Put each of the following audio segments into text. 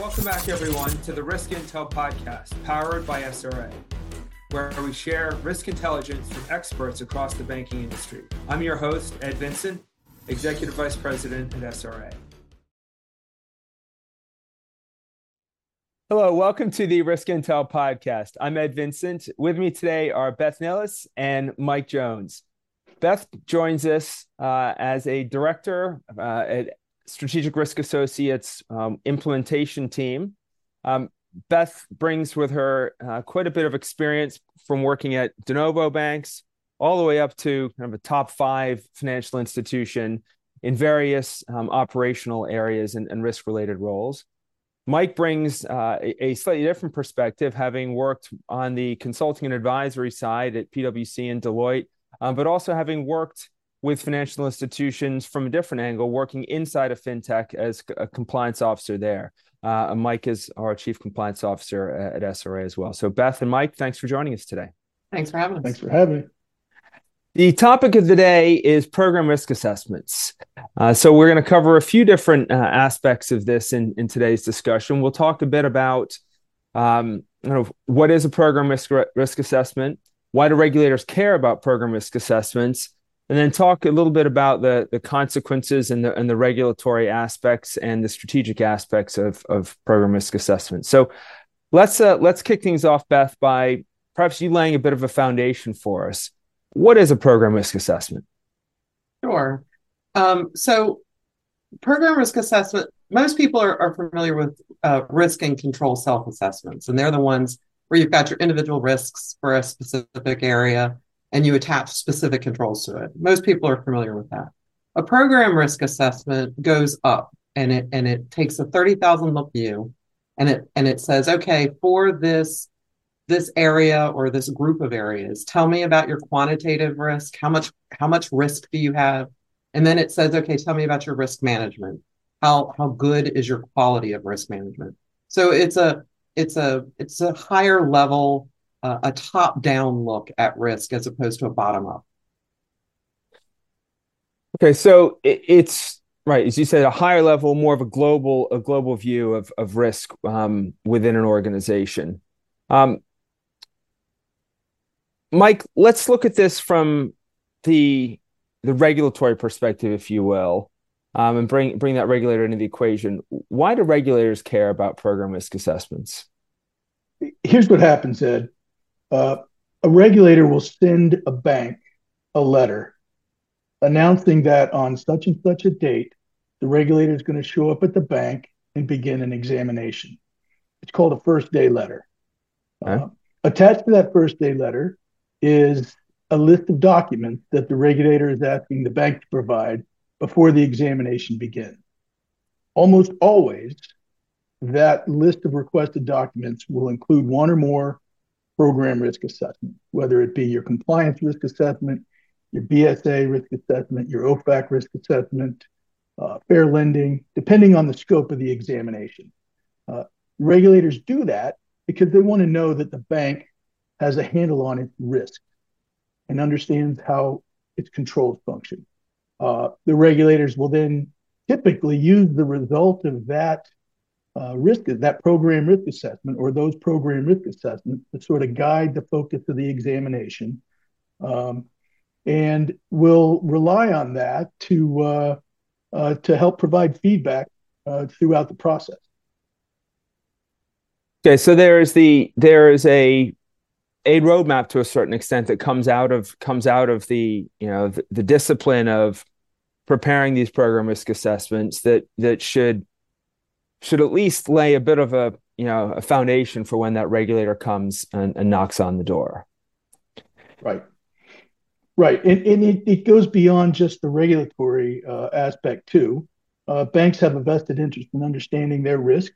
Welcome back, everyone, to the Risk Intel podcast, powered by SRA, where we share risk intelligence from experts across the banking industry. I'm your host, Ed Vincent, Executive Vice President at SRA. Hello, welcome to the Risk Intel podcast. I'm Ed Vincent. With me today are Beth Nilles and Mike Jones. Beth joins us uh, as a director uh, at Strategic Risk Associates um, implementation team. Um, Beth brings with her uh, quite a bit of experience from working at de novo banks all the way up to kind of a top five financial institution in various um, operational areas and, and risk related roles. Mike brings uh, a, slightly different perspective, having worked on the consulting and advisory side at PwC and Deloitte, um, but also having worked with financial institutions from a different angle, working inside of fintech as a compliance officer there. Uh, Mike is our chief compliance officer at SRA as well. So, Beth and Mike, thanks for joining us today. Thanks for having us. Thanks for having me. The topic of the day is program risk assessments. Uh, so, we're going to cover a few different uh, aspects of this in, in today's discussion. We'll talk a bit about um, you know, what is a program risk, risk assessment, why do regulators care about program risk assessments, and then talk a little bit about the, the consequences and the, and the regulatory aspects and the strategic aspects of, of program risk assessment. So, let's uh, let's kick things off, Beth, by perhaps you laying a bit of a foundation for us what is a program risk assessment? Sure. Um, so, program risk assessment, most people are, are familiar with uh, risk and control self assessments, and they're the ones where you've got your individual risks for a specific area and you attach specific controls to it. Most people are familiar with that. A program risk assessment goes up and it and it takes a 30,000 look view and it and it says, okay, for this this area or this group of areas tell me about your quantitative risk how much how much risk do you have and then it says okay tell me about your risk management how how good is your quality of risk management so it's a it's a it's a higher level uh, a top down look at risk as opposed to a bottom up okay so it, it's right as you said a higher level more of a global a global view of of risk um, within an organization um, Mike, let's look at this from the the regulatory perspective, if you will, um, and bring bring that regulator into the equation. Why do regulators care about program risk assessments? Here's what happens, Ed. Uh, a regulator will send a bank a letter announcing that on such and such a date, the regulator is going to show up at the bank and begin an examination. It's called a first day letter. Uh, attached to that first day letter is a list of documents that the regulator is asking the bank to provide before the examination begins. Almost always, that list of requested documents will include one or more program risk assessment, whether it be your compliance risk assessment, your BSA risk assessment, your OFAC risk assessment, uh, fair lending, depending on the scope of the examination. Uh, regulators do that because they want to know that the bank has a handle on its risk and understands how its controls function. Uh, the regulators will then typically use the result of that uh, risk, that program risk assessment, or those program risk assessments to sort of guide the focus of the examination, um, and will rely on that to uh, uh to help provide feedback uh, throughout the process. Okay, so there is the there is a a roadmap to a certain extent that comes out of comes out of the you know the, the discipline of preparing these program risk assessments that that should should at least lay a bit of a you know a foundation for when that regulator comes and, and knocks on the door. Right. Right. And, and it, it goes beyond just the regulatory uh, aspect too. Uh, banks have a vested interest in understanding their risk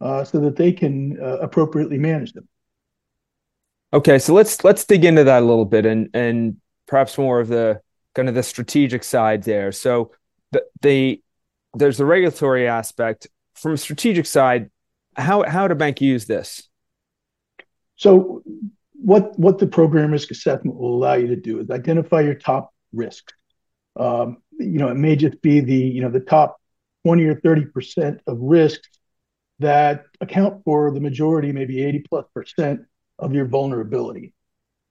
uh, so that they can uh, appropriately manage them. Okay, so let's let's dig into that a little bit and and perhaps more of the kind of the strategic side there. So the, the there's the regulatory aspect from a strategic side. How how do bank use this? So what what the program risk assessment will allow you to do is identify your top risks. Um, you know, it may just be the you know the top twenty or thirty percent of risks that account for the majority, maybe 80 plus percent of your vulnerability.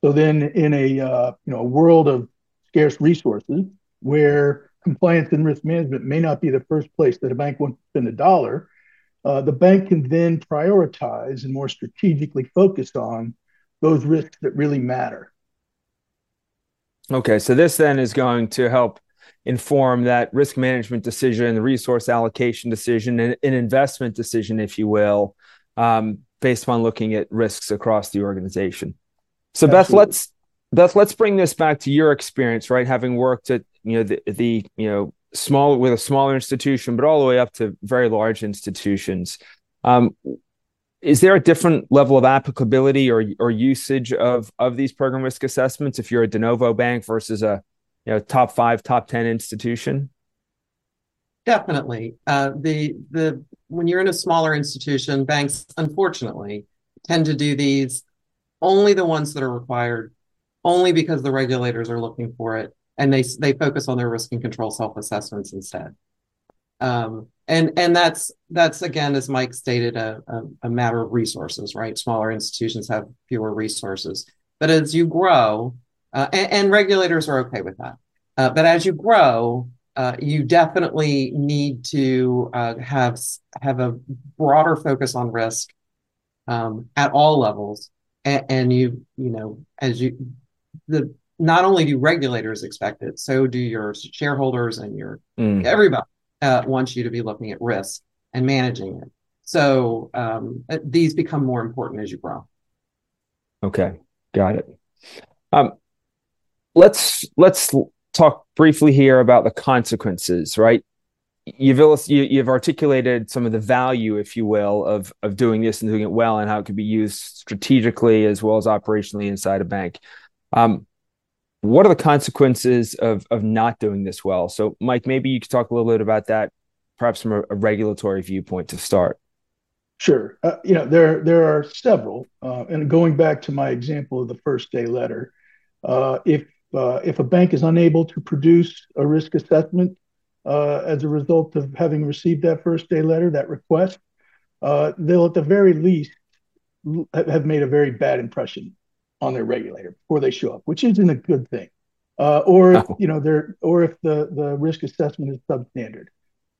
So then, in a uh, you know a world of scarce resources, where compliance and risk management may not be the first place that a bank wants to spend a dollar, uh, the bank can then prioritize and more strategically focus on those risks that really matter. Okay, so this then is going to help inform that risk management decision, the resource allocation decision, and an investment decision, if you will, um, based upon looking at risks across the organization. So, Absolutely. Beth, let's Beth, let's bring this back to your experience, right? Having worked at you know the, the you know small with a smaller institution, but all the way up to very large institutions. Um, is there a different level of applicability or or usage of of these program risk assessments if you're a de novo bank versus a you know top five, top ten institution? Definitely. Uh, the the when you're in a smaller institution, banks unfortunately tend to do these only the ones that are required, only because the regulators are looking for it, and they they focus on their risk and control self assessments instead. Um, and and that's that's again, as Mike stated, a, a, a matter of resources, right? Smaller institutions have fewer resources, but as you grow, uh, and, and, regulators are okay with that. Uh, but as you grow, uh, you definitely need to uh, have have a broader focus on risk um, at all levels, and, and, you you know as you the not only do regulators expect it, so do your shareholders and your mm. everybody uh, wants you to be looking at risk and managing it. So um, these become more important as you grow. Okay, got it. Um, let's let's talk briefly here about the consequences, right? You've you've articulated some of the value, if you will, of of doing this and doing it well, and how it could be used strategically as well as operationally inside a bank. Um, what are the consequences of of not doing this well? So, Mike, maybe you could talk a little bit about that, perhaps from a, a regulatory viewpoint to start. Sure. Uh, you know, there there are several, uh, and going back to my example of the first day letter, uh, if uh, if a bank is unable to produce a risk assessment uh, as a result of having received that first day letter, that request, uh, they'll at the very least have made a very bad impression on their regulator before they show up, which isn't a good thing. Uh, or if, you know, they're or if the the risk assessment is substandard.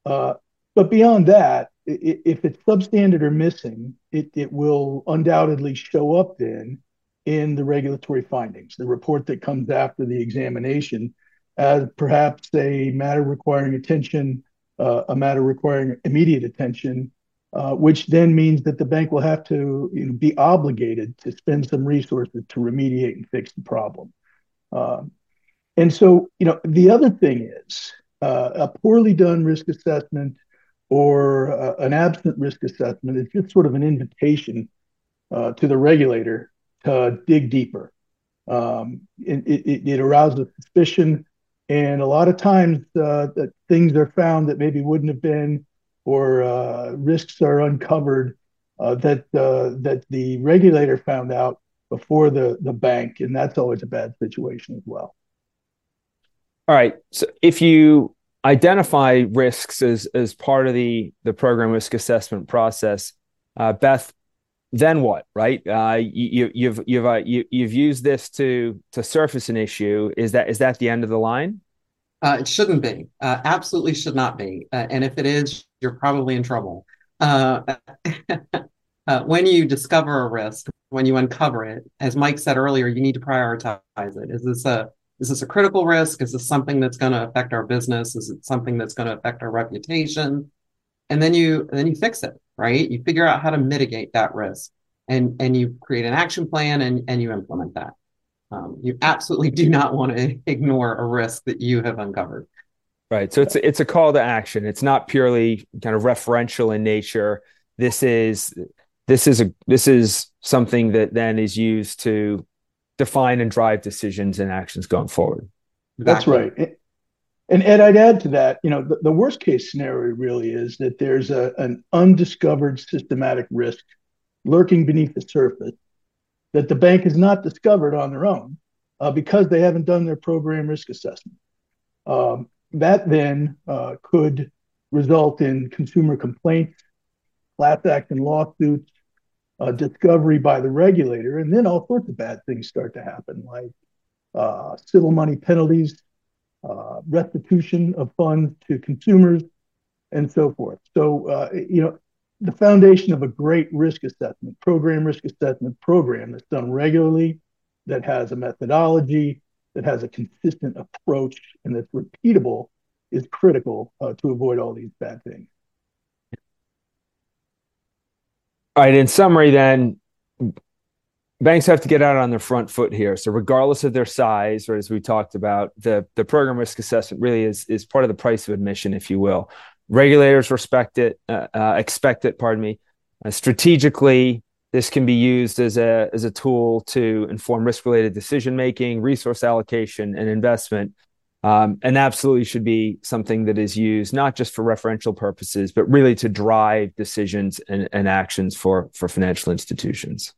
Uh, but beyond that, if it's substandard or missing, it, it will undoubtedly show up then in the regulatory findings, the report that comes after the examination, as perhaps a matter requiring attention, uh, a matter requiring immediate attention, uh, which then means that the bank will have to you know, be obligated to spend some resources to remediate and fix the problem. Um, and so, you know, the other thing is uh, a poorly done risk assessment or uh, an absent risk assessment is just sort of an invitation uh, to the regulator to dig deeper. Um, it, it, it, arouses suspicion, and a lot of times uh, things are found that maybe wouldn't have been or uh, risks are uncovered uh, that uh, that the regulator found out before the the bank, and that's always a bad situation as well. All right. So if you identify risks as as part of the the program risk assessment process, uh, Beth, then what? Right? Uh, you, you've you've uh, you, you've used this to to surface an issue. Is that is that the end of the line? Uh, it shouldn't be. Uh, absolutely should not be. Uh, and if it is, you're probably in trouble. Uh, uh, when you discover a risk, when you uncover it, as Mike said earlier, you need to prioritize it. Is this a is this a critical risk? Is this something that's going to affect our business? Is it something that's going to affect our reputation? And then you then you fix it, right? You figure out how to mitigate that risk, and and you create an action plan and and you implement that. Um, you absolutely do not want to ignore a risk that you have uncovered. Right. So it's a, it's a call to action. It's not purely kind of referential in nature. This is this is a this is something that then is used to define and drive decisions and actions going forward. That's right. And Ed, I'd add to that, you know, the, the worst case scenario really is that there's a, an undiscovered systematic risk lurking beneath the surface that the bank has not discovered on their own uh, because they haven't done their program risk assessment. Um, that then uh, could result in consumer complaints class action lawsuits, uh, discovery by the regulator, and then all sorts of bad things start to happen, like uh, civil money penalties, uh, restitution of funds to consumers, and so forth. So, uh, you know, the foundation of a great risk assessment program, risk assessment program that's done regularly, that has a methodology, that has a consistent approach, and that's repeatable is critical uh, to avoid all these bad things. All right. In summary, then, banks have to get out on their front foot here. So, regardless of their size, or as we talked about, the the program risk assessment really is is part of the price of admission, if you will. Regulators respect it, uh, uh, expect it. Pardon me. Uh, strategically, this can be used as a as a tool to inform risk related decision making, resource allocation, and investment um, and absolutely should be something that is used not just for referential purposes, but really to drive decisions and, and actions for, for financial institutions.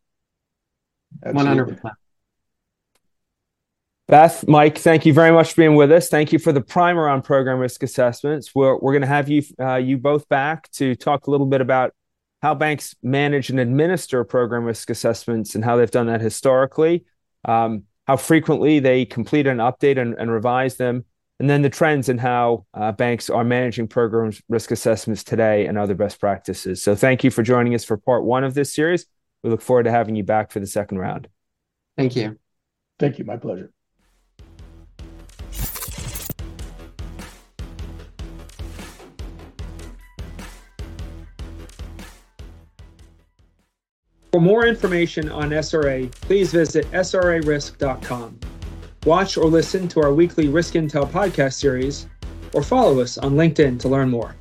One hundred percent. Beth, Mike, thank you very much for being with us. Thank you for the primer on program risk assessments. We're, we're going to have you uh, you both back to talk a little bit about how banks manage and administer program risk assessments and how they've done that historically. Um, how frequently they complete and update and, and revise them, and then the trends in how uh, banks are managing programs risk assessments today and other best practices. So thank you for joining us for part one of this series. We look forward to having you back for the second round. Thank you. Thank you. My pleasure. For more information on SRA, please visit srarisk.com. Watch or listen to our weekly Risk Intel podcast series, or follow us on LinkedIn to learn more.